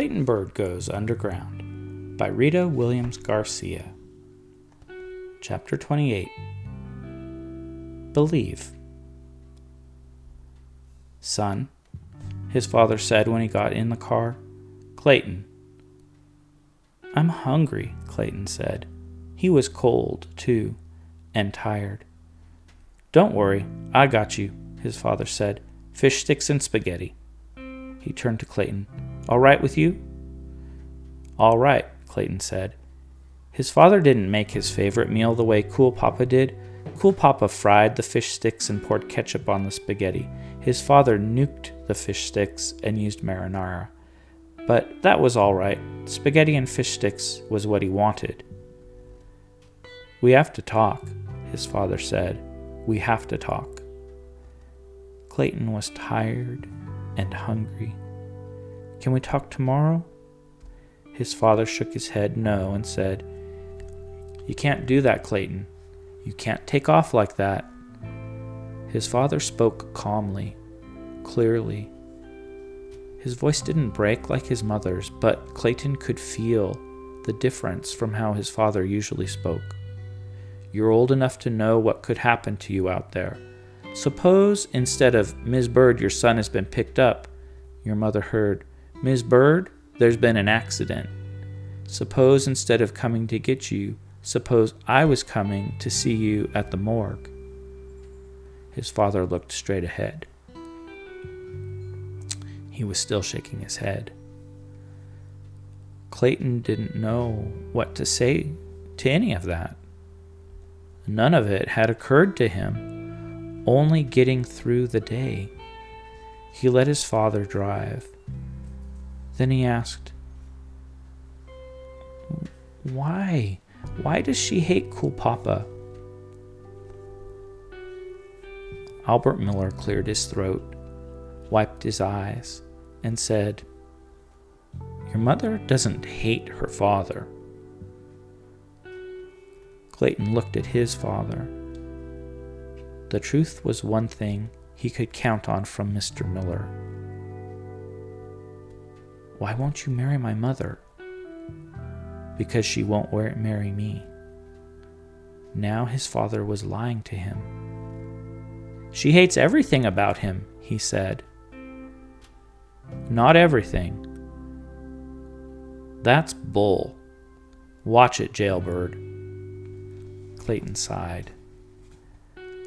Clayton Byrd Goes Underground by Rita Williams Garcia. Chapter 28 Believe. Son, his father said when he got in the car, Clayton. I'm hungry, Clayton said. He was cold, too, and tired. Don't worry, I got you, his father said. Fish sticks and spaghetti. He turned to Clayton. All right with you? All right, Clayton said. His father didn't make his favorite meal the way Cool Papa did. Cool Papa fried the fish sticks and poured ketchup on the spaghetti. His father nuked the fish sticks and used marinara. But that was all right. Spaghetti and fish sticks was what he wanted. We have to talk, his father said. We have to talk. Clayton was tired and hungry. Can we talk tomorrow? His father shook his head no and said, You can't do that, Clayton. You can't take off like that. His father spoke calmly, clearly. His voice didn't break like his mother's, but Clayton could feel the difference from how his father usually spoke. You're old enough to know what could happen to you out there. Suppose instead of, Ms. Byrd, your son has been picked up, your mother heard, Ms. Byrd, there's been an accident. Suppose instead of coming to get you, suppose I was coming to see you at the morgue. His father looked straight ahead. He was still shaking his head. Clayton didn't know what to say to any of that. None of it had occurred to him, only getting through the day. He let his father drive. Then he asked, Why? Why does she hate Cool Papa? Albert Miller cleared his throat, wiped his eyes, and said, Your mother doesn't hate her father. Clayton looked at his father. The truth was one thing he could count on from Mr. Miller. Why won't you marry my mother? Because she won't marry me. Now his father was lying to him. She hates everything about him, he said. Not everything. That's bull. Watch it, jailbird. Clayton sighed.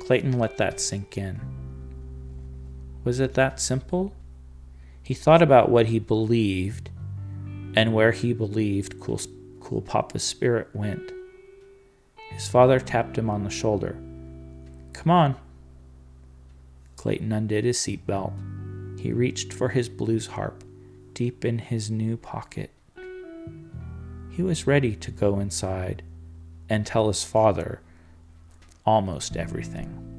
Clayton let that sink in. Was it that simple? He thought about what he believed and where he believed cool, cool Papa's spirit went. His father tapped him on the shoulder. Come on. Clayton undid his seatbelt. He reached for his blues harp deep in his new pocket. He was ready to go inside and tell his father almost everything.